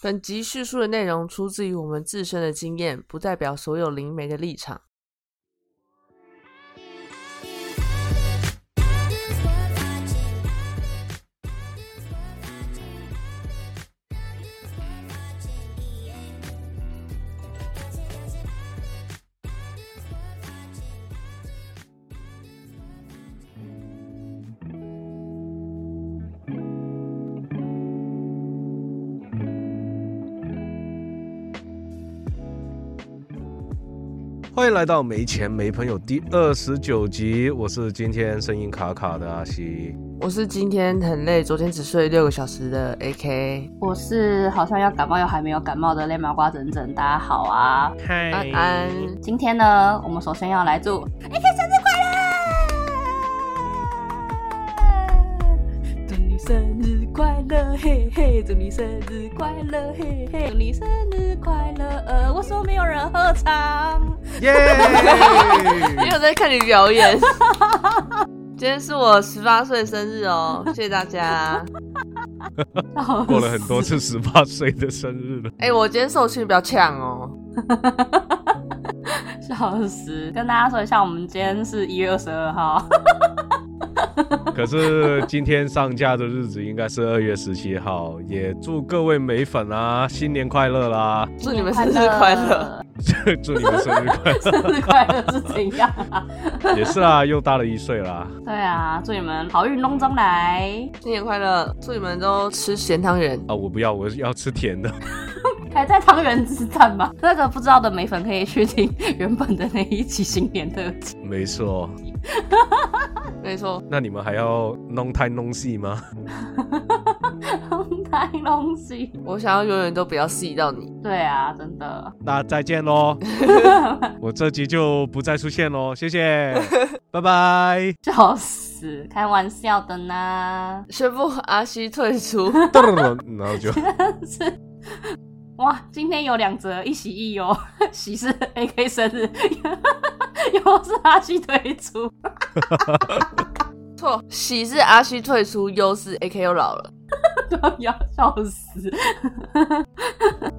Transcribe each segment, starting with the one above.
本集叙述的内容出自于我们自身的经验，不代表所有灵媒的立场。欢迎来到没钱没朋友第二十九集，我是今天声音卡卡的阿西。我是今天很累，昨天只睡六个小时的 AK 我是好像要感冒又还没有感冒的泪麻瓜整整，大家好啊！嗨安安。今天呢，我们首先要来祝 AK 生日快乐！祝你生日快乐，嘿嘿！祝你生日快乐，嘿嘿！祝你生日快乐！呃，我说没有人合唱，耶！没有在看你表演。今天是我十八岁生日哦，谢谢大家。过了很多次十八岁的生日了，哎、我今天受训比较呛哦。笑死！跟大家说一下，我们今天是一月二十二号，可是今天上架的日子应该是二月十七号，也祝各位美粉啊新年快乐啦！祝你们生日快乐！祝你们生日快乐！生日快乐是怎样啊？也是啊，又大了一岁啦。对啊，祝你们好运隆中来！新年快乐！祝你们都吃咸汤圆。啊，我不要，我要吃甜的。还在汤圆之战吗？那个不知道的美粉可以去听原本的那一期新年特辑。没错，没错，那你们还要弄太弄细吗？弄太弄细。我想要永远都不要细到你。对啊，真的。那再见喽，我这集就不再出现喽，谢谢，拜拜。笑死，开玩笑的呢。宣布阿西退出。然后就哇，今天有两则一喜一忧，喜是 AK 生日，又是阿西退出。错，喜是阿西退出，忧是 AK 又老了。要笑死。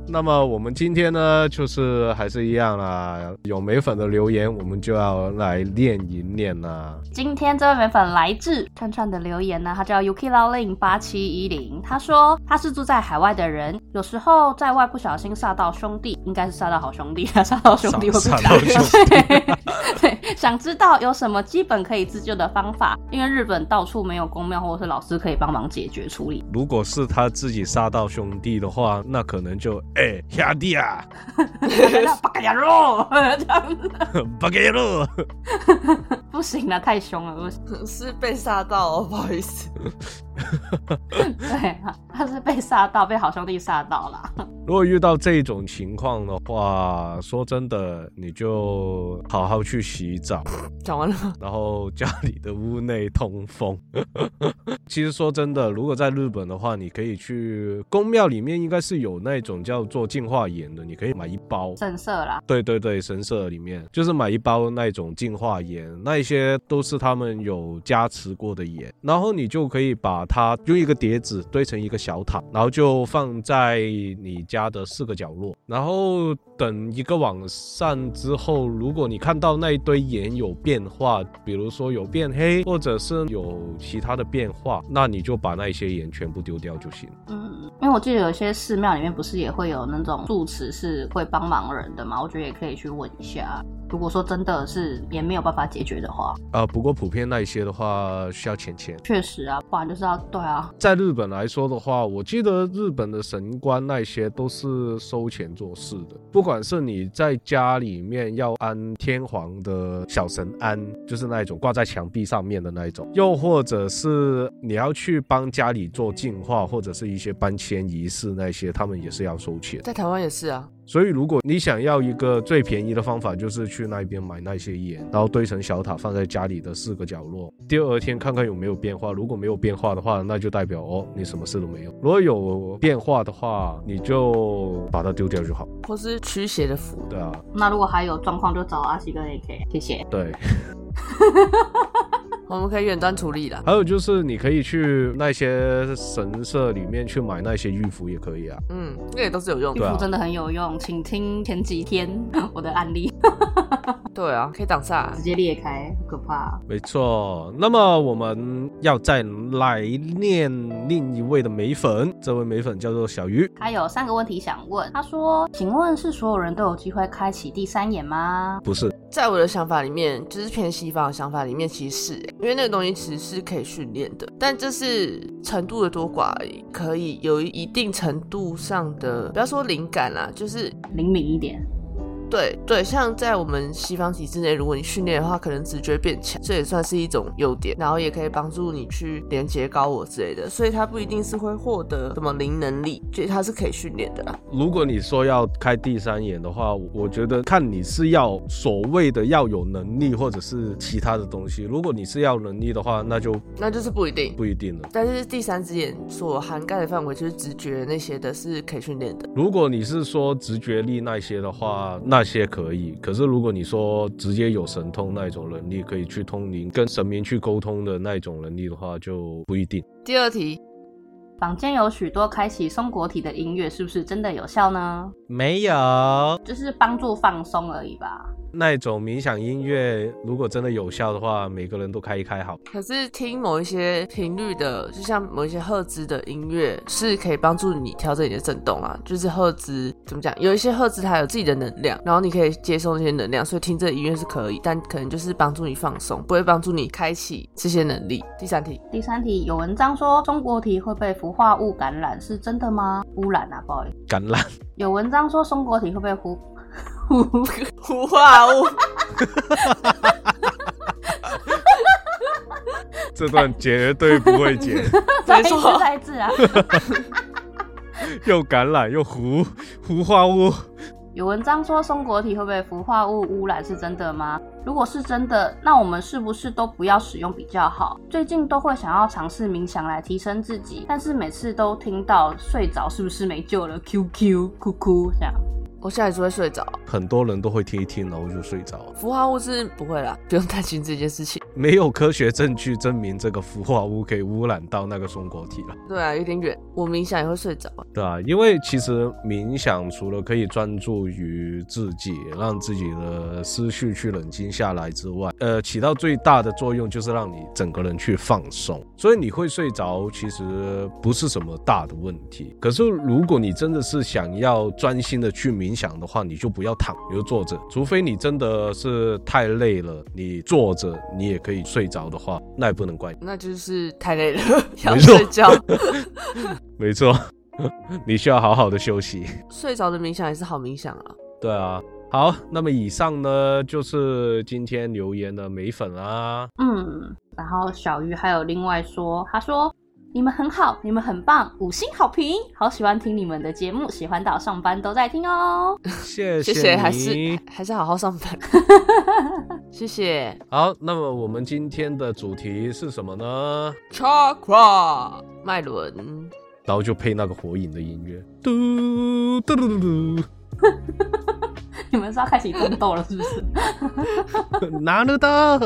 那么我们今天呢，就是还是一样啦，有美粉的留言，我们就要来念一念啦。今天这位美粉来自串串的留言呢，他叫 Yuki Lao Lin 八七一零，他说他是住在海外的人，有时候在外不小心杀到兄弟，应该是杀到好兄弟，杀到兄弟会不会煞到兄对 对，想知道有什么基本可以自救的方法，因为日本到处没有公庙或者是老师可以帮忙解决处理。如果是他自己杀到兄弟的话，那可能就哎兄弟啊，八嘎呀肉，不给了。不行了，太凶了，不行。是被杀到哦，不好意思。对，他是被杀到，被好兄弟杀到了。如果遇到这种情况的话，说真的，你就好好去洗澡，讲完了，然后家里的屋内通风。其实说真的，如果在日本的话，你可以去宫庙里面，应该是有那种叫做净化盐的，你可以买一包。神社啦，对对对，神社里面就是买一包那种净化盐，那一些都是他们有加持过的盐，然后你就可以把它用一个碟子堆成一个小塔，然后就放在你家的四个角落，然后等一个晚上之后，如果你看到那一堆盐有变化，比如说有变黑，或者是有其他的变化，那你就把那些盐全部丢掉就行。嗯，因为我记得有些寺庙里面不是也会有那种住持是会帮忙人的嘛，我觉得也可以去问一下。如果说真的是也没有办法解决的话，呃、不过普遍那一些的话需要钱钱。确实啊，不然就是要对啊，在日本来说的话，我记得日本的神官那些都是收钱做事的。不管是你在家里面要安天皇的小神安，就是那一种挂在墙壁上面的那一种，又或者是你要去帮家里做净化，或者是一些搬迁仪式那些，他们也是要收钱。在台湾也是啊。所以，如果你想要一个最便宜的方法，就是去那边买那些盐，然后堆成小塔，放在家里的四个角落。第二天看看有没有变化，如果没有变化的话，那就代表哦，你什么事都没有。如果有变化的话，你就把它丢掉就好。或是驱邪的符。对啊，那如果还有状况，就找阿西跟 AK，谢谢。对，我们可以远端处理了。还有就是你可以去那些神社里面去买那些玉符也可以啊。嗯，那也都是有用的。真的很有用，请听前几天 我的案例，对啊，可以挡煞直。接裂开，可怕。没错，那么我们要再来念另一位的美粉，这位美粉叫做小鱼。他有三个问题想问，他说：“请问是所有人都有机会开启第三眼吗不是，在我的想法里面，就是偏西方的想法里面，其实是欸因为那个东西其实是可以训练的，但这是程度的多寡而已，可以有一定程度上的，不要说灵感啦，就是？”灵敏一点，对对，像在我们西方体制内，如果你训练的话，可能直觉变强，这也算是一种优点，然后也可以帮助你去连接高我之类的，所以它不一定是会获得什么灵能力，所以它是可以训练的啦。如果你说要开第三眼的话，我觉得看你是要所谓的要有能力，或者是其他的东西。如果你是要能力的话，那就那就是不一定。不一定了。但是第三只眼所涵盖的范围就是直觉那些的，是可以训练的。如果你是说直觉力那些的话，那些可以。可是如果你说直接有神通那一种能力，可以去通灵、跟神明去沟通的那一种能力的话，就不一定。第二题，坊间有许多开启松果体的音乐，是不是真的有效呢？没有就是帮助放松而已吧。那一种冥想音乐，如果真的有效的话，每个人都开一开好。可是听某一些频率的，就像某一些赫兹的音乐，是可以帮助你调整你的震动啊。就是赫兹怎么讲，有一些赫兹它有自己的能量，然后你可以接受那些能量，所以听这个音乐是可以，但可能就是帮助你放松，不会帮助你开启这些能力。第三题，第三题，有文章说松果体会被氟化物感染，是真的吗？污染啊，不好意思。感染，有文章说松果体会被糊糊氟化物，这段绝对不会剪，再一次没错再一次啊！又橄榄又糊糊化物。有文章说松果体会被氟化物污染，是真的吗？如果是真的，那我们是不是都不要使用比较好？最近都会想要尝试冥想来提升自己，但是每次都听到睡着是不是没救了？QQ 哭哭这样。我下一次会睡着。很多人都会听一听，然后就睡着。氟化物是不会啦，不用担心这件事情。没有科学证据证明这个氟化物可以污染到那个松果体了，对啊，有点远，我冥想也会睡着。对啊，因为其实冥想除了可以专注于自己，让自己的思绪去冷静下来之外，呃，起到最大的作用就是让你整个人去放松。所以你会睡着，其实不是什么大的问题。可是如果你真的是想要专心的去冥想的话，你就不要躺，你就坐着。除非你真的是太累了，你坐着你也可以睡着的话，那也不能怪你。那就是太累了，要睡觉。没错，你需要好好的休息。睡着的冥想也是好冥想啊。对啊，好，那么以上呢就是今天留言的美粉啊。嗯，然后小鱼还有另外说，他说你们很好，你们很棒，五星好评，好喜欢听你们的节目，喜欢到上班都在听哦。谢谢还是还是好好上班。谢谢。好，那么我们今天的主题是什么呢？Chakra 脉轮，然后就配那个火影的音乐，嘟嘟嘟嘟嘟 你们是要开始争斗了是不是？嘟，拿得到。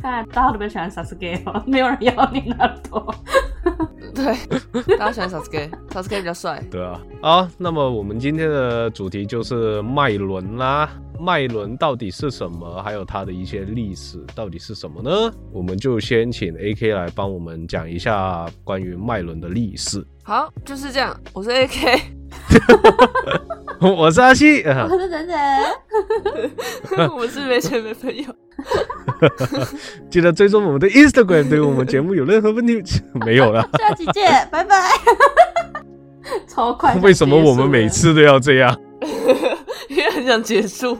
看来大家都比较喜欢 Sasuke 哦，没有人要你那多。对，大家喜欢 Sasuke，Sasuke 比较帅。对啊，好，那么我们今天的主题就是脉轮啦。脉轮到底是什么？还有它的一些历史到底是什么呢？我们就先请 AK 来帮我们讲一下关于脉轮的历史。好，就是这样。我是 AK，我是阿西，我是等等，我是没钱没朋友。记得追踪我们的 Instagram，对我们节目有任何问题没有了？下期见，拜拜。超快，为什么我们每次都要这样？因为很想结束。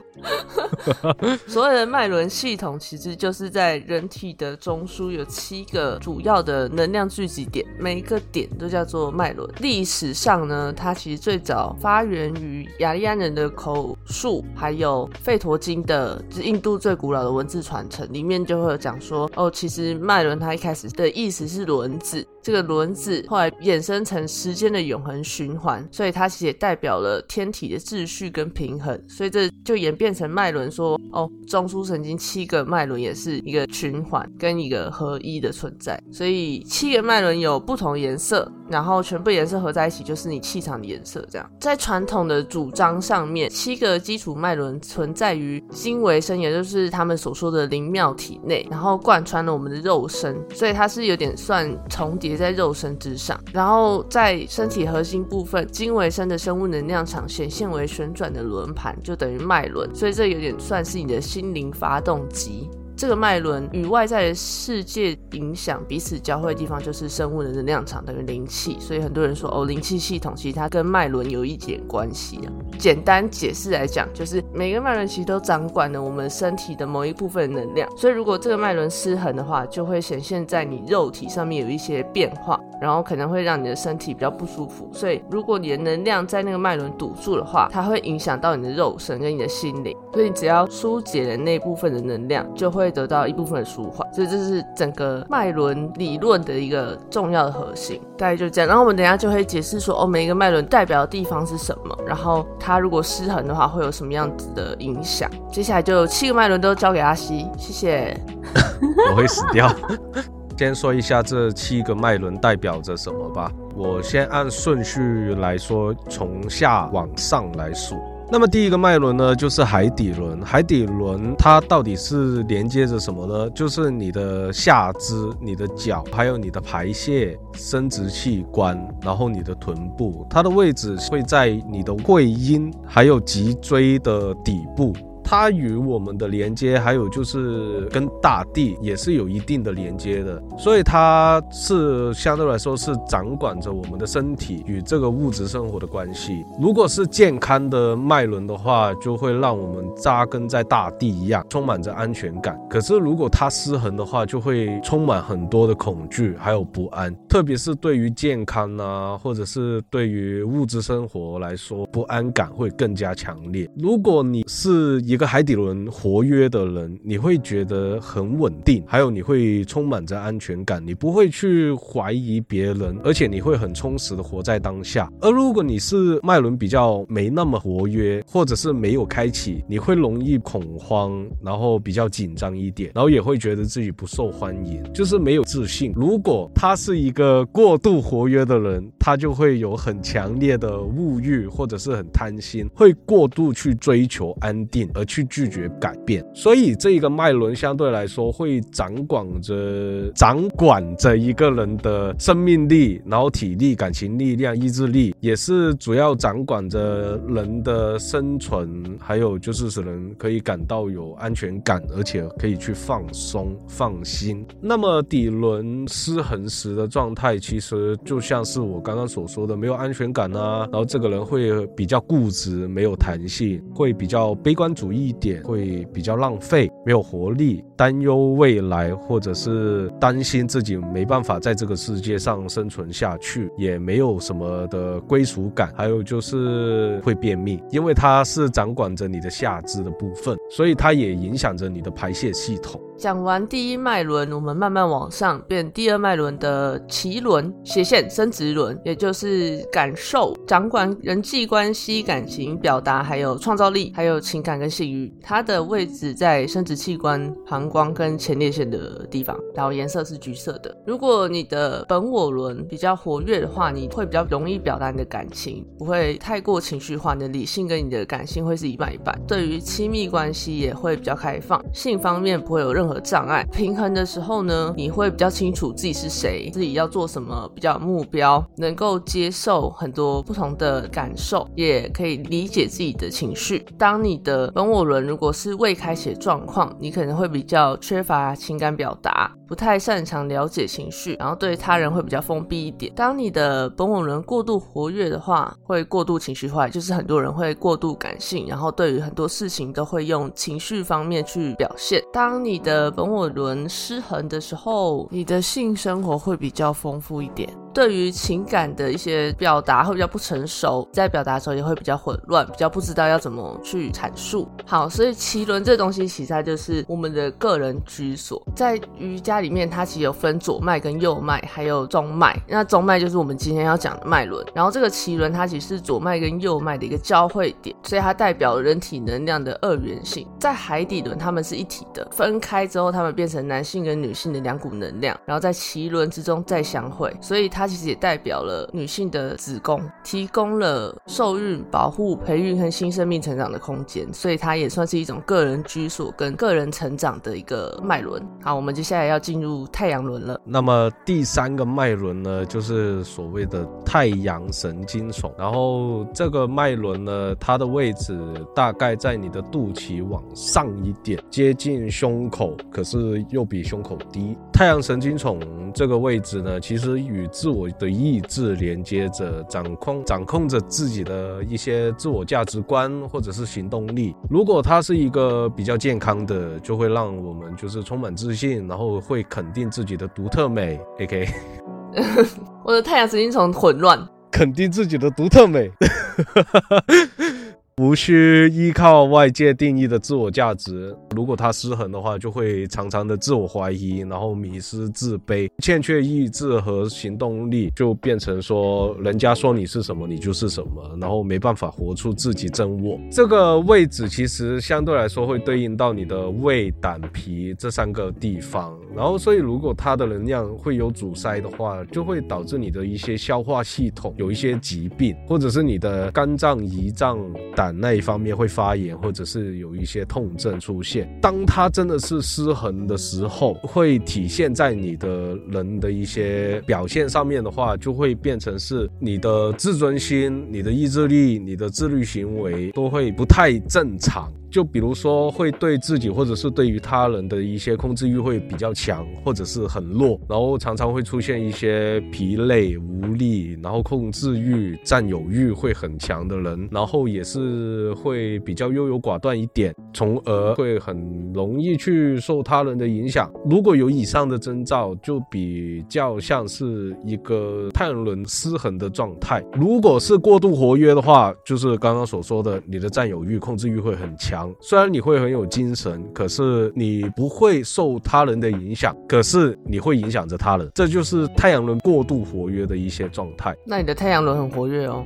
所谓的脉轮系统，其实就是在人体的中枢有七个主要的能量聚集点，每一个点都叫做脉轮。历史上呢，它其实最早发源于雅利安人的口述，还有吠陀经的，就是印度最古老的文字传承，里面就会有讲说，哦，其实脉轮它一开始的意思是轮子，这个轮子后来衍生成时间的永恒循环，所以它其实也代表了天体的秩序跟平衡，所以这就演变成脉轮，说哦，中枢神经七个脉轮也是一个循环跟一个合一的存在，所以七个脉轮有不同颜色，然后全部颜色合在一起就是你气场的颜色。这样，在传统的主张上面，七个基础脉轮存在于精微身，也就是他们所说的灵妙体内，然后贯穿了我们的肉身，所以它是有点算重叠在肉身之上。然后在身体核心部分，精微身的生物能量场显现为旋转的轮盘，就等于脉轮，所以这有点算是你的心灵发动机。这个脉轮与外在的世界影响彼此交汇的地方，就是生物的能量场等于灵气。所以很多人说，哦，灵气系统其实它跟脉轮有一点关系啊。简单解释来讲，就是每个脉轮其实都掌管了我们身体的某一部分能量。所以如果这个脉轮失衡的话，就会显现在你肉体上面有一些变化，然后可能会让你的身体比较不舒服。所以如果你的能量在那个脉轮堵住的话，它会影响到你的肉身跟你的心灵。所以你只要疏解了那部分的能量，就会得到一部分的舒缓。所以这是整个脉轮理论的一个重要的核心。大概就这样。然后我们等下就会解释说，哦，每一个脉轮代表的地方是什么，然后它如果失衡的话，会有什么样子的影响。接下来就七个脉轮都交给阿西，谢谢。我会死掉。先说一下这七个脉轮代表着什么吧。我先按顺序来说，从下往上来数。那么第一个脉轮呢，就是海底轮。海底轮它到底是连接着什么呢？就是你的下肢、你的脚，还有你的排泄、生殖器官，然后你的臀部，它的位置会在你的会阴，还有脊椎的底部。它与我们的连接，还有就是跟大地也是有一定的连接的，所以它是相对来说是掌管着我们的身体与这个物质生活的关系。如果是健康的脉轮的话，就会让我们扎根在大地一样，充满着安全感。可是如果它失衡的话，就会充满很多的恐惧还有不安，特别是对于健康啊，或者是对于物质生活来说，不安感会更加强烈。如果你是一个海底轮活跃的人，你会觉得很稳定，还有你会充满着安全感，你不会去怀疑别人，而且你会很充实的活在当下。而如果你是脉轮比较没那么活跃，或者是没有开启，你会容易恐慌，然后比较紧张一点，然后也会觉得自己不受欢迎，就是没有自信。如果他是一个过度活跃的人，他就会有很强烈的物欲，或者是很贪心，会过度去追求安定而。去拒绝改变，所以这个脉轮相对来说会掌管着掌管着一个人的生命力，然后体力、感情力量、意志力，也是主要掌管着人的生存，还有就是使人可以感到有安全感，而且可以去放松、放心。那么底轮失衡时的状态，其实就像是我刚刚所说的，没有安全感啊，然后这个人会比较固执，没有弹性，会比较悲观主义。一点会比较浪费，没有活力，担忧未来，或者是担心自己没办法在这个世界上生存下去，也没有什么的归属感。还有就是会便秘，因为它是掌管着你的下肢的部分，所以它也影响着你的排泄系统。讲完第一脉轮，我们慢慢往上变第二脉轮的脐轮斜线生殖轮，也就是感受，掌管人际关系、感情表达，还有创造力，还有情感跟性欲。它的位置在生殖器官、膀胱跟前列腺的地方，然后颜色是橘色的。如果你的本我轮比较活跃的话，你会比较容易表达你的感情，不会太过情绪化。你的理性跟你的感性会是一半一半。对于亲密关系也会比较开放，性方面不会有任何。和障碍平衡的时候呢，你会比较清楚自己是谁，自己要做什么，比较目标，能够接受很多不同的感受，也可以理解自己的情绪。当你的本我轮如果是未开启的状况，你可能会比较缺乏情感表达，不太擅长了解情绪，然后对他人会比较封闭一点。当你的本我轮过度活跃的话，会过度情绪化，就是很多人会过度感性，然后对于很多事情都会用情绪方面去表现。当你的本我轮失衡的时候，你的性生活会比较丰富一点。对于情感的一些表达会比较不成熟，在表达的时候也会比较混乱，比较不知道要怎么去阐述。好，所以脐轮这东西其实它就是我们的个人居所，在瑜伽里面它其实有分左脉跟右脉，还有中脉。那中脉就是我们今天要讲的脉轮，然后这个脐轮它其实是左脉跟右脉的一个交汇点，所以它代表人体能量的二元性。在海底轮它们是一体的，分开之后它们变成男性跟女性的两股能量，然后在脐轮之中再相会，所以它其实也代表了女性的子宫，提供了受孕、保护、培育和新生命成长的空间，所以它也算是一种个人居所跟个人成长的一个脉轮。好，我们接下来要进入太阳轮了。那么第三个脉轮呢，就是所谓的太阳神经丛。然后这个脉轮呢，它的位置大概在你的肚脐往上一点，接近胸口，可是又比胸口低。太阳神经丛这个位置呢，其实与自我的意志连接着，掌控掌控着自己的一些自我价值观或者是行动力。如果它是一个比较健康的，就会让我们就是充满自信，然后会肯定自己的独特美。A K，我的太阳神经丛混乱。肯定自己的独特美，无需依靠外界定义的自我价值。如果它失衡的话，就会常常的自我怀疑，然后迷失、自卑，欠缺意志和行动力，就变成说人家说你是什么，你就是什么，然后没办法活出自己真我。这个位置其实相对来说会对应到你的胃、胆、脾这三个地方。然后，所以如果它的能量会有阻塞的话，就会导致你的一些消化系统有一些疾病，或者是你的肝脏、胰脏、胆那一方面会发炎，或者是有一些痛症出现。当它真的是失衡的时候，会体现在你的人的一些表现上面的话，就会变成是你的自尊心、你的意志力、你的自律行为都会不太正常。就比如说，会对自己或者是对于他人的一些控制欲会比较强，或者是很弱，然后常常会出现一些疲累无力，然后控制欲、占有欲会很强的人，然后也是会比较优柔寡断一点，从而会很容易去受他人的影响。如果有以上的征兆，就比较像是一个太阳轮失衡的状态。如果是过度活跃的话，就是刚刚所说的，你的占有欲、控制欲会很强。虽然你会很有精神，可是你不会受他人的影响，可是你会影响着他人，这就是太阳轮过度活跃的一些状态。那你的太阳轮很活跃哦，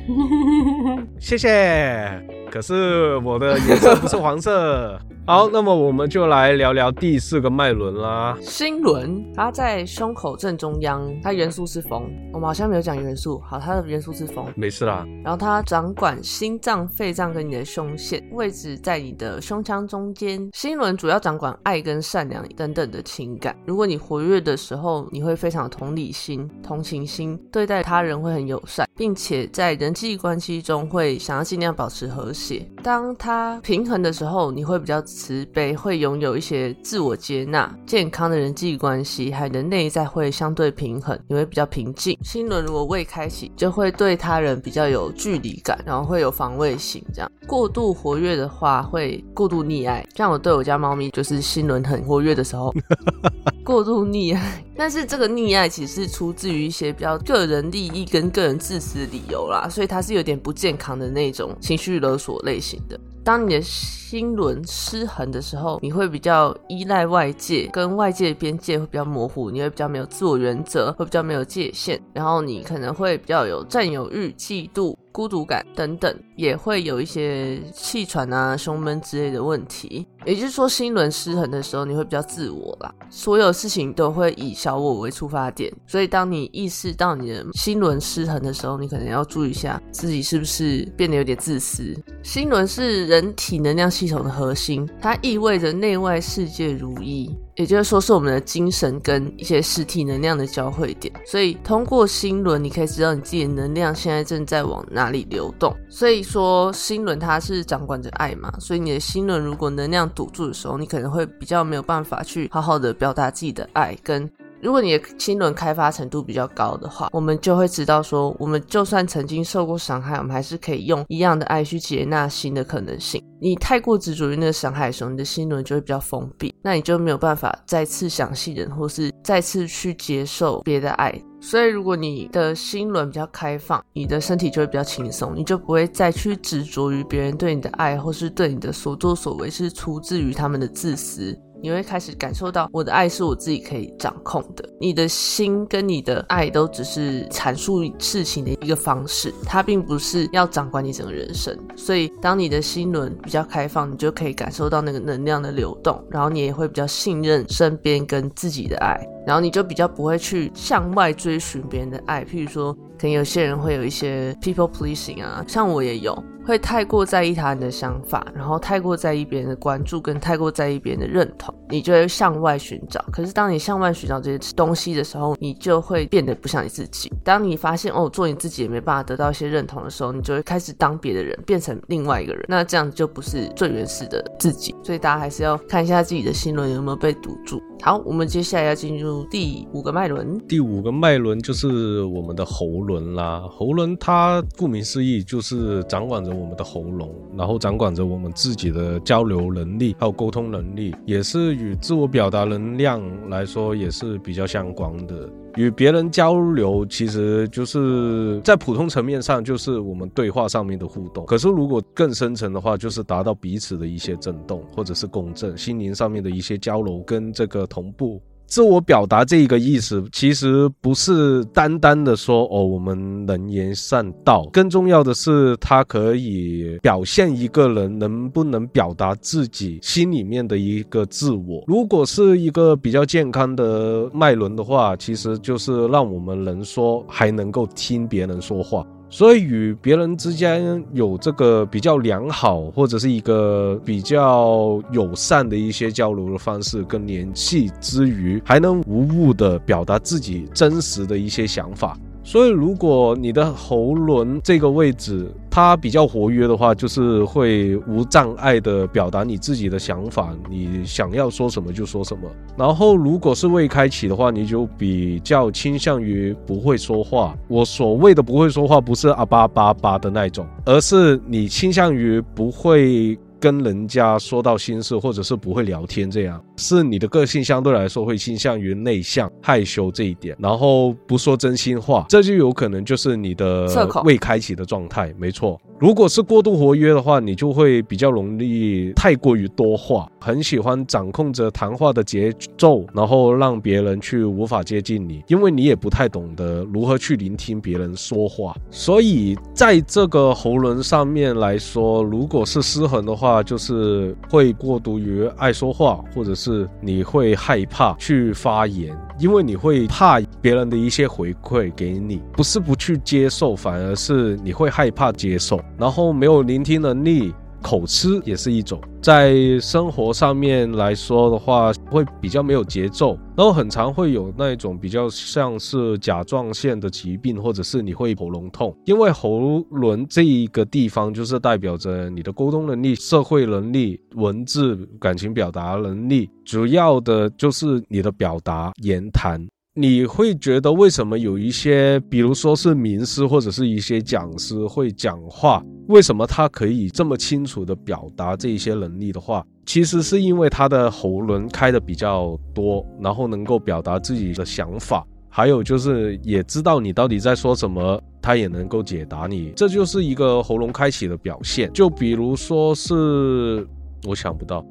谢谢。可是我的颜色不是黄色。好，那么我们就来聊聊第四个脉轮啦。心轮，它在胸口正中央，它元素是风。我们好像没有讲元素，好，它的元素是风，没事啦。然后它掌管心脏、肺脏跟你的胸腺，位置在你的胸腔中间。心轮主要掌管爱跟善良等等的情感。如果你活跃的时候，你会非常有同理心、同情心，对待他人会很友善，并且在人际关系中会想要尽量保持和谐。当它平衡的时候，你会比较。慈悲会拥有一些自我接纳、健康的人际关系，还有你的内在会相对平衡，你会比较平静。心轮如果未开启，就会对他人比较有距离感，然后会有防卫性。这样过度活跃的话，会过度溺爱。像我对我家猫咪，就是心轮很活跃的时候，过度溺爱。但是这个溺爱其实是出自于一些比较个人利益跟个人自私的理由啦，所以它是有点不健康的那种情绪勒索类型的。当你的心轮失衡的时候，你会比较依赖外界，跟外界的边界会比较模糊，你会比较没有自我原则，会比较没有界限，然后你可能会比较有占有欲、嫉妒。孤独感等等，也会有一些气喘啊、胸闷之类的问题。也就是说，心轮失衡的时候，你会比较自我啦，所有事情都会以小我为出发点。所以，当你意识到你的心轮失衡的时候，你可能要注意一下自己是不是变得有点自私。心轮是人体能量系统的核心，它意味着内外世界如一。也就是说，是我们的精神跟一些实体能量的交汇点。所以，通过心轮，你可以知道你自己的能量现在正在往哪里流动。所以说，心轮它是掌管着爱嘛。所以，你的心轮如果能量堵住的时候，你可能会比较没有办法去好好的表达自己的爱。跟如果你的心轮开发程度比较高的话，我们就会知道说，我们就算曾经受过伤害，我们还是可以用一样的爱去接纳新的可能性。你太过执着于那个伤害的时候，你的心轮就会比较封闭，那你就没有办法再次想信任，或是再次去接受别的爱。所以，如果你的心轮比较开放，你的身体就会比较轻松，你就不会再去执着于别人对你的爱，或是对你的所作所为是出自于他们的自私。你会开始感受到，我的爱是我自己可以掌控的。你的心跟你的爱都只是阐述事情的一个方式，它并不是要掌管你整个人生。所以，当你的心轮比较开放，你就可以感受到那个能量的流动，然后你也会比较信任身边跟自己的爱，然后你就比较不会去向外追寻别人的爱。譬如说，可能有些人会有一些 people pleasing 啊，像我也有。会太过在意他人的想法，然后太过在意别人的关注，跟太过在意别人的认同，你就会向外寻找。可是当你向外寻找这些东西的时候，你就会变得不像你自己。当你发现哦，做你自己也没办法得到一些认同的时候，你就会开始当别的人，变成另外一个人。那这样就不是最原始的自己。所以大家还是要看一下自己的心轮有没有被堵住。好，我们接下来要进入第五个脉轮。第五个脉轮就是我们的喉轮啦。喉轮它顾名思义就是掌管着我们的喉咙，然后掌管着我们自己的交流能力，还有沟通能力，也是与自我表达能量来说也是比较相关的。与别人交流，其实就是在普通层面上，就是我们对话上面的互动。可是如果更深层的话，就是达到彼此的一些震动，或者是共振，心灵上面的一些交流跟这个同步。自我表达这一个意思，其实不是单单的说哦，我们能言善道，更重要的是，它可以表现一个人能不能表达自己心里面的一个自我。如果是一个比较健康的脉轮的话，其实就是让我们能说，还能够听别人说话。所以与别人之间有这个比较良好，或者是一个比较友善的一些交流的方式跟联系之余，还能无误的表达自己真实的一些想法。所以，如果你的喉轮这个位置它比较活跃的话，就是会无障碍的表达你自己的想法，你想要说什么就说什么。然后，如果是未开启的话，你就比较倾向于不会说话。我所谓的不会说话，不是阿巴巴巴的那种，而是你倾向于不会。跟人家说到心事，或者是不会聊天，这样是你的个性相对来说会倾向于内向、害羞这一点，然后不说真心话，这就有可能就是你的未开启的状态，没错。如果是过度活跃的话，你就会比较容易太过于多话，很喜欢掌控着谈话的节奏，然后让别人去无法接近你，因为你也不太懂得如何去聆听别人说话。所以在这个喉轮上面来说，如果是失衡的话，就是会过度于爱说话，或者是你会害怕去发言。因为你会怕别人的一些回馈给你，不是不去接受，反而是你会害怕接受，然后没有聆听能力。口吃也是一种，在生活上面来说的话，会比较没有节奏，然后很常会有那一种比较像是甲状腺的疾病，或者是你会喉咙痛，因为喉轮这一个地方就是代表着你的沟通能力、社会能力、文字、感情表达能力，主要的就是你的表达言谈。你会觉得为什么有一些，比如说是名师或者是一些讲师会讲话，为什么他可以这么清楚的表达这一些能力的话，其实是因为他的喉轮开的比较多，然后能够表达自己的想法，还有就是也知道你到底在说什么，他也能够解答你，这就是一个喉咙开启的表现。就比如说是，我想不到。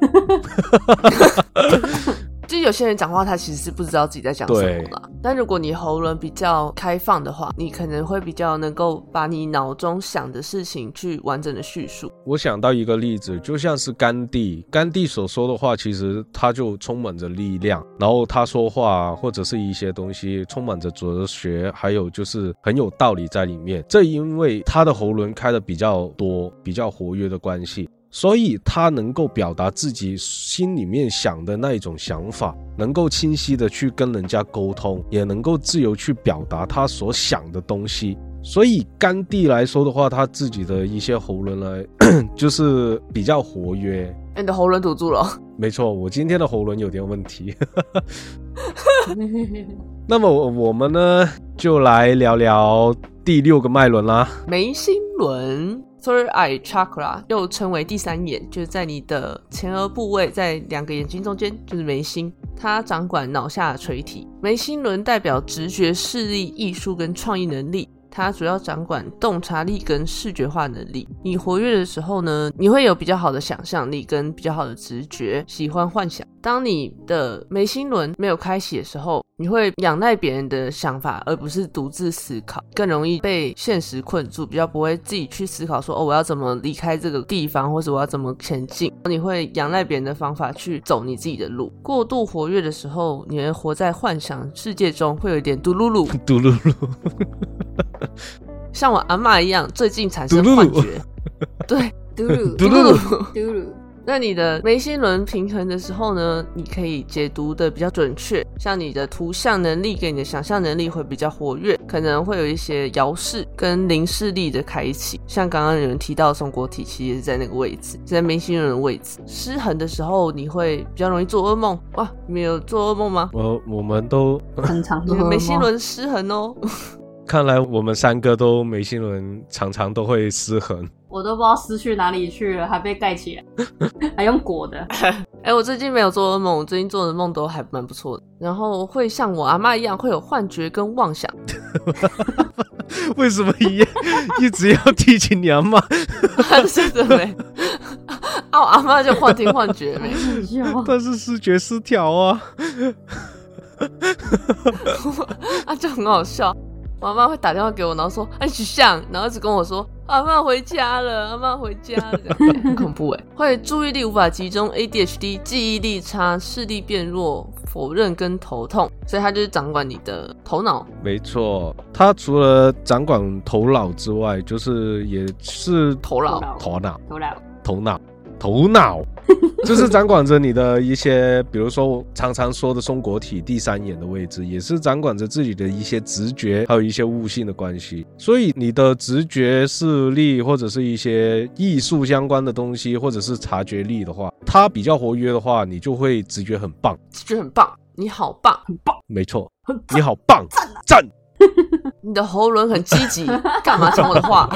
就有些人讲话，他其实是不知道自己在讲什么的。但如果你喉咙比较开放的话，你可能会比较能够把你脑中想的事情去完整的叙述。我想到一个例子，就像是甘地，甘地所说的话，其实他就充满着力量。然后他说话或者是一些东西，充满着哲学，还有就是很有道理在里面。这因为他的喉咙开的比较多，比较活跃的关系。所以他能够表达自己心里面想的那一种想法，能够清晰的去跟人家沟通，也能够自由去表达他所想的东西。所以甘地来说的话，他自己的一些喉咙呢，就是比较活跃。你的喉咙堵住了？没错，我今天的喉咙有点问题。那么我我们呢，就来聊聊第六个脉轮啦，眉心轮。Third Eye Chakra 又称为第三眼，就是在你的前额部位，在两个眼睛中间，就是眉心。它掌管脑下垂体。眉心轮代表直觉、视力、艺术跟创意能力。它主要掌管洞察力跟视觉化能力。你活跃的时候呢，你会有比较好的想象力跟比较好的直觉，喜欢幻想。当你的眉心轮没有开启的时候，你会仰赖别人的想法，而不是独自思考，更容易被现实困住，比较不会自己去思考说哦，我要怎么离开这个地方，或者我要怎么前进。你会仰赖别人的方法去走你自己的路。过度活跃的时候，你会活在幻想世界中，会有一点嘟噜噜，嘟噜噜。像我阿妈一样，最近产生幻觉。对，嘟噜嘟噜嘟噜。那你的眉心轮平衡的时候呢，你可以解读的比较准确。像你的图像能力跟你的想象能力会比较活跃，可能会有一些遥视跟零视力的开启。像刚刚有人提到松果体，其实也是在那个位置，在眉心轮的位置。失衡的时候，你会比较容易做噩梦。哇，你们有做噩梦吗？我我们都很常做眉心轮失衡哦。看来我们三个都眉心轮常常都会失衡，我都不知道失去哪里去了，还被盖起来，还用裹的。哎，我最近没有做噩梦，我最近做的梦都还蛮不错的。然后会像我阿妈一样，会有幻觉跟妄想。为什么一一直要提起你阿妈？是的没？啊，我阿妈就幻听幻觉没？但是视觉失调啊，啊，就很好笑。我妈会打电话给我，然后说：“哎，许相，然后一直跟我说：“阿妈回家了，阿妈回家了。”很恐怖哎，会注意力无法集中，ADHD，记忆力差，视力变弱，否认跟头痛，所以他就是掌管你的头脑。没错，他除了掌管头脑之外，就是也是头脑、头脑、头脑、头脑。头脑。就是掌管着你的一些，比如说常常说的松果体第三眼的位置，也是掌管着自己的一些直觉，还有一些悟性的关系。所以你的直觉、视力或者是一些艺术相关的东西，或者是察觉力的话，它比较活跃的话，你就会直觉很棒，直觉很棒，你好棒，很棒，没错，你好棒，赞，你的喉咙很积极，干嘛讲我的话？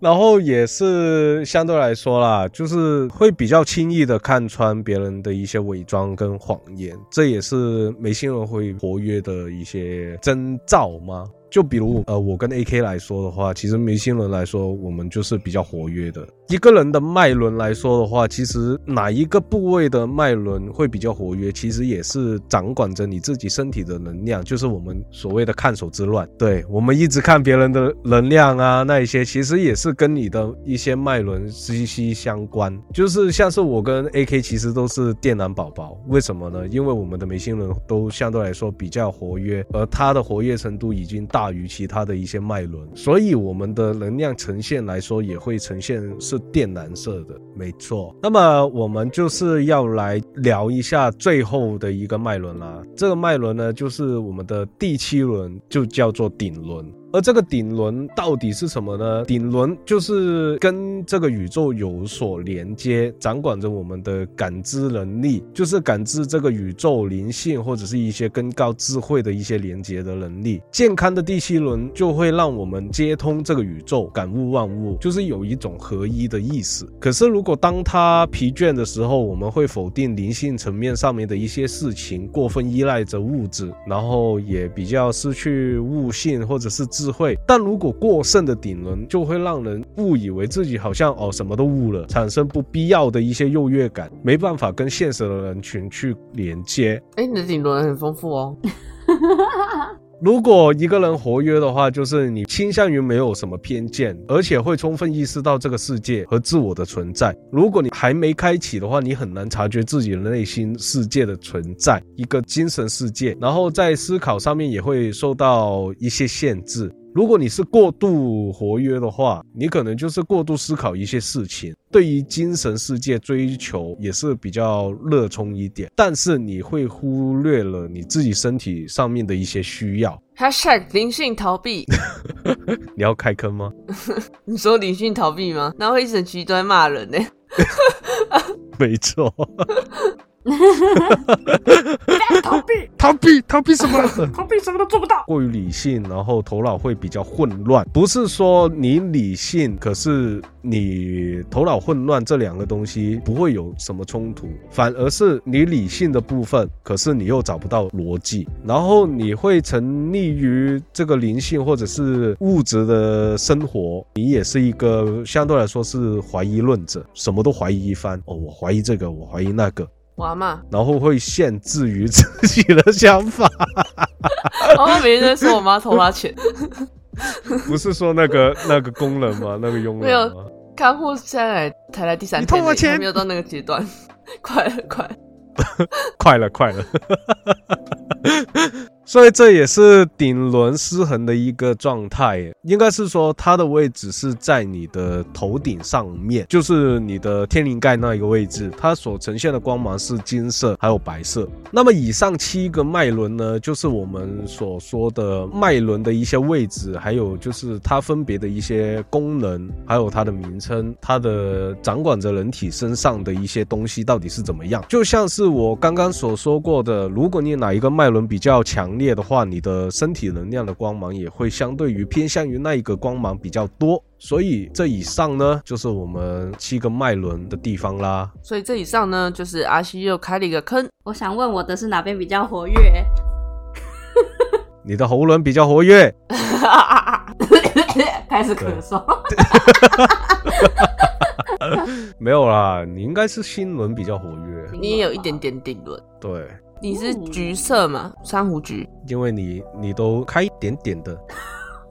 然后也是相对来说啦，就是会比较轻易的看穿别人的一些伪装跟谎言，这也是没心人会活跃的一些征兆吗？就比如，呃，我跟 A K 来说的话，其实眉心轮来说，我们就是比较活跃的。一个人的脉轮来说的话，其实哪一个部位的脉轮会比较活跃，其实也是掌管着你自己身体的能量，就是我们所谓的看守之乱。对我们一直看别人的能量啊，那一些其实也是跟你的一些脉轮息息相关。就是像是我跟 A K 其实都是电男宝宝，为什么呢？因为我们的眉心轮都相对来说比较活跃，而它的活跃程度已经大。大于其他的一些脉轮，所以我们的能量呈现来说也会呈现是靛蓝色的，没错。那么我们就是要来聊一下最后的一个脉轮啦。这个脉轮呢，就是我们的第七轮，就叫做顶轮。而这个顶轮到底是什么呢？顶轮就是跟这个宇宙有所连接，掌管着我们的感知能力，就是感知这个宇宙灵性或者是一些更高智慧的一些连接的能力。健康的第七轮就会让我们接通这个宇宙，感悟万物，就是有一种合一的意思。可是如果当他疲倦的时候，我们会否定灵性层面上面的一些事情，过分依赖着物质，然后也比较失去悟性或者是。智慧，但如果过剩的顶轮就会让人误以为自己好像哦什么都悟了，产生不必要的一些优越感，没办法跟现实的人群去连接。哎，你的顶轮很丰富哦。如果一个人活跃的话，就是你倾向于没有什么偏见，而且会充分意识到这个世界和自我的存在。如果你还没开启的话，你很难察觉自己的内心世界的存在，一个精神世界，然后在思考上面也会受到一些限制。如果你是过度活跃的话，你可能就是过度思考一些事情，对于精神世界追求也是比较热衷一点，但是你会忽略了你自己身体上面的一些需要。Hashtag 灵性逃避，你要开坑吗？你说灵性逃避吗？那会一整局都在骂人呢。没错。逃避，逃避逃避什么？逃避什么都做不到。过于理性，然后头脑会比较混乱。不是说你理性，可是你头脑混乱，这两个东西不会有什么冲突，反而是你理性的部分，可是你又找不到逻辑，然后你会沉溺于这个灵性或者是物质的生活，你也是一个相对来说是怀疑论者，什么都怀疑一番。哦，我怀疑这个，我怀疑那个，我阿妈，然后会限制于自己的想法。我妈每天在说我妈偷她钱，不是说那个 那个工人吗？那个佣没有？看护现在才来第三天偷我钱还没有到那个阶段，快 了快了。快了，快了。所以这也是顶轮失衡的一个状态，应该是说它的位置是在你的头顶上面，就是你的天灵盖那一个位置，它所呈现的光芒是金色还有白色。那么以上七个脉轮呢，就是我们所说的脉轮的一些位置，还有就是它分别的一些功能，还有它的名称，它的掌管着人体身上的一些东西到底是怎么样。就像是我刚刚所说过的，如果你哪一个脉轮比较强烈的话，你的身体能量的光芒也会相对于偏向于那一个光芒比较多。所以这以上呢，就是我们七个脉轮的地方啦。所以这以上呢，就是阿西又开了一个坑。我想问我的是哪边比较活跃？你的喉轮比较活跃，开始咳嗽。没有啦，你应该是心轮比较活跃。你也有一点点顶轮，对，你是橘色嘛？珊瑚橘。因为你你都开一点点的，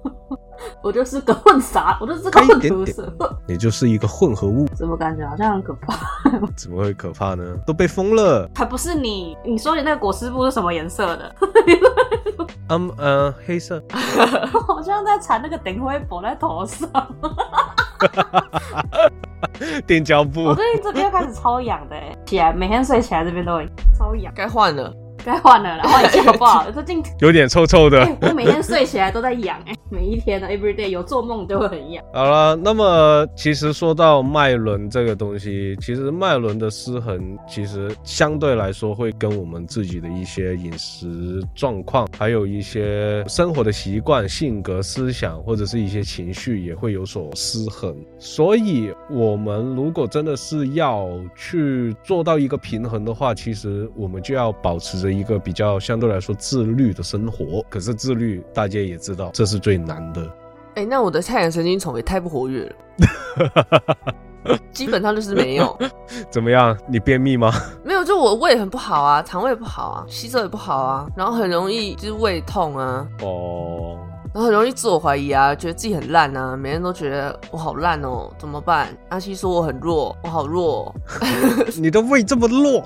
我就是个混杂，我就是个混合色。你就是一个混合物，怎么感觉好像很可怕？怎么会可怕呢？都被封了。还不是你？你说你那个裹尸布是什么颜色的？嗯嗯，黑色。好像在缠那个顶灰布在头上。电胶布我。最近这边开始超痒的、欸，起来每天睡起来这边都会超痒，该换了。该换了啦，换一下好不好？最近有点臭臭的。我每天睡起来都在痒哎、每一天的 every day 有做梦都会很痒。好了，那么其实说到脉轮这个东西，其实脉轮的失衡，其实相对来说会跟我们自己的一些饮食状况，还有一些生活的习惯、性格、思想或者是一些情绪也会有所失衡。所以，我们如果真的是要去做到一个平衡的话，其实我们就要保持着一个比较相对来说自律的生活。可是自律，大家也知道，这是最难的。哎、那我的太阳神经丛也太不活跃了，基本上就是没有，怎么样？你便秘吗？没有，就我胃很不好啊，肠胃不好啊，吸收也不好啊，然后很容易就是胃痛啊，哦，很容易自我怀疑啊，觉得自己很烂啊，每天都觉得我好烂哦，怎么办？阿西说我很弱，我好弱哦，你的胃这么弱，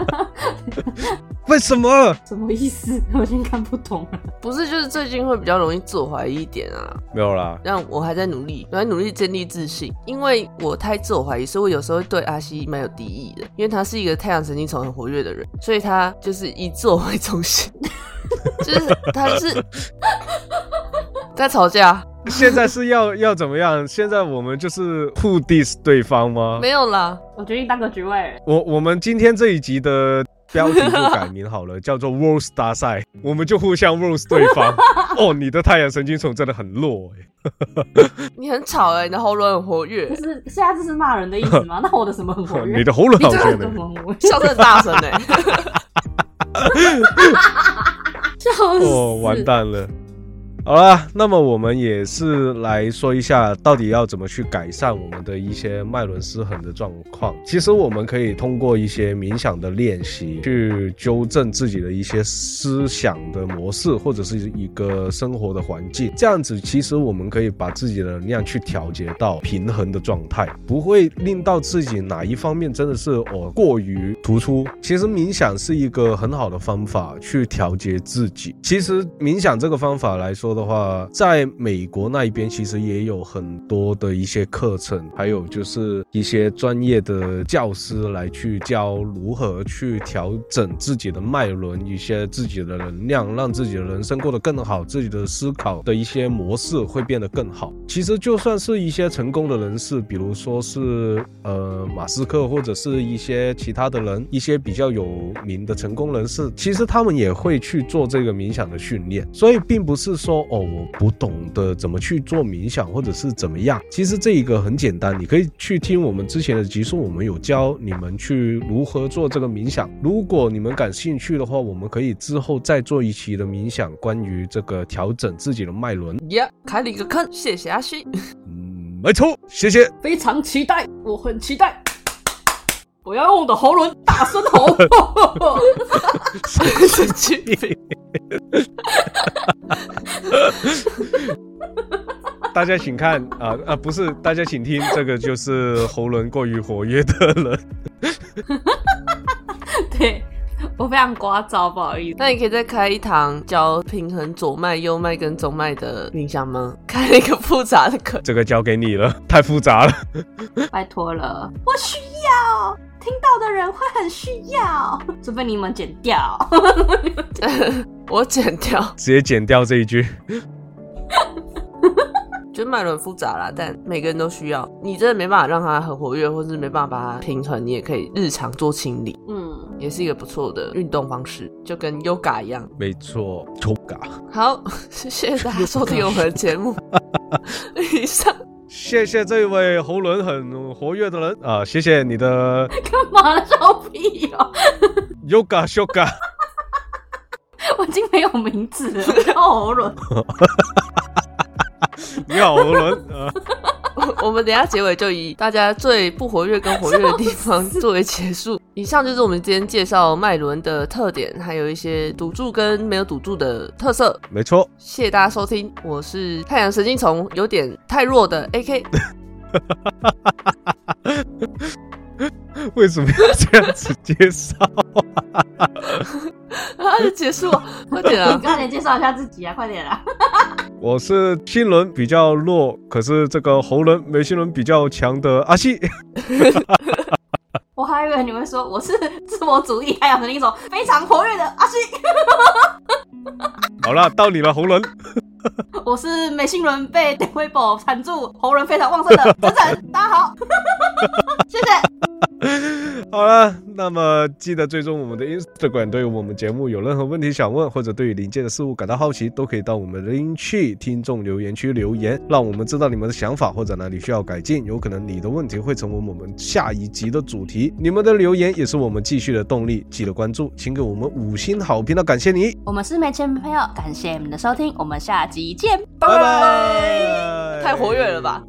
为什么？什么意思？我已经看不懂了。不是，就是最近会比较容易自我怀疑一点啊，没有啦，让我还在努力，我在努力建立自信，因为我太自我怀疑，所以我有时候会对阿西蛮有敌意的，因为他是一个太阳神经丛很活跃的人，所以他就是以自我为中心，就是他就是在吵架，现在是要要怎么样？现在我们就是互 diss 对方吗？没有啦，我决定当个局外人。我我们今天这一集的标题就改名好了，叫做 roast 大赛，我们就互相 roast 对方。哦，你的太阳神经丛真的很弱哎、你很吵哎、你的喉咙很活跃不，是，现在这是骂人的意思吗？那我的什么很活跃？你的喉咙好像呢。个什么很活跃？笑声很大声哎、笑死！哦，完蛋了。好啦，那么我们也是来说一下，到底要怎么去改善我们的一些脉轮失衡的状况。其实我们可以通过一些冥想的练习，去纠正自己的一些思想的模式，或者是一个生活的环境。这样子，其实我们可以把自己的能量去调节到平衡的状态，不会令到自己哪一方面真的是哦过于突出。其实冥想是一个很好的方法去调节自己。其实冥想这个方法来说，的话，在美国那一边其实也有很多的一些课程，还有就是一些专业的教师来去教如何去调整自己的脉轮，一些自己的能量，让自己的人生过得更好，自己的思考的一些模式会变得更好。其实就算是一些成功的人士，比如说是呃马斯克或者是一些其他的人，一些比较有名的成功人士，其实他们也会去做这个冥想的训练。所以并不是说哦我不懂得怎么去做冥想，或者是怎么样。其实这一个很简单，你可以去听我们之前的集数，我们有教你们去如何做这个冥想。如果你们感兴趣的话，我们可以之后再做一期的冥想，关于这个调整自己的脉轮。呀，开了一个坑，谢谢阿西，嗯，没错，谢谢。非常期待，我很期待。我要用我的喉咙大声吼！神经病。大家请看啊啊，不是，大家请听，这个就是喉咙过于活跃的人。对我非常聒噪，不好意思。那你可以再开一堂教平衡左脉、右脉跟中脉的冥想吗？开了一个复杂的课，这个交给你了，太复杂了。拜托了，我需要，听到的人会很需要，除非你们剪掉。我剪掉。直接剪掉这一句。觉得脉轮复杂啦，但每个人都需要。你真的没办法让它很活跃，或是没办法把它平衡，你也可以日常做清理，嗯，也是一个不错的运动方式，就跟 yoga 一样。没错，Toga。好，谢谢大家收听我们的节目。以上，谢谢这位喉咙很活跃的人啊，谢谢你的 干嘛笑屁哦？Yoga Shoga。我已经没有名字了，我叫喉轮。你好，喉轮啊。我 我们等一下结尾就以大家最不活跃跟活跃的地方 作为结束。以上就是我们今天介绍脉轮的特点，还有一些赌注跟没有赌注的特色。没错，谢谢大家收听，我是太阳神经虫有点太弱的 AK。为什么要这样子介绍？啊，就结束，快点啊！快点介绍一下自己啊，快点啊！我是心轮比较弱，可是这个喉轮、眉心轮比较强的阿西。我还以为你会说我是自我主义，还有那一种非常活跃的阿西。好了，到你了，喉轮。我是美心人被 e i b 缠住，喉轮非常旺盛的 真真。大家好，谢谢。好了，那么记得追踪我们的 Instagram。对于我们节目有任何问题想问，或者对于临界的事物感到好奇，都可以到我们的音趣听众留言区留言，让我们知道你们的想法或者哪里需要改进。有可能你的问题会成为我们下一集的主题。你们的留言也是我们继续的动力。记得关注，请给我们五星好评的，感谢你，我们是没钱朋友，感谢你们的收听，我们下集见，拜拜。太活跃了吧！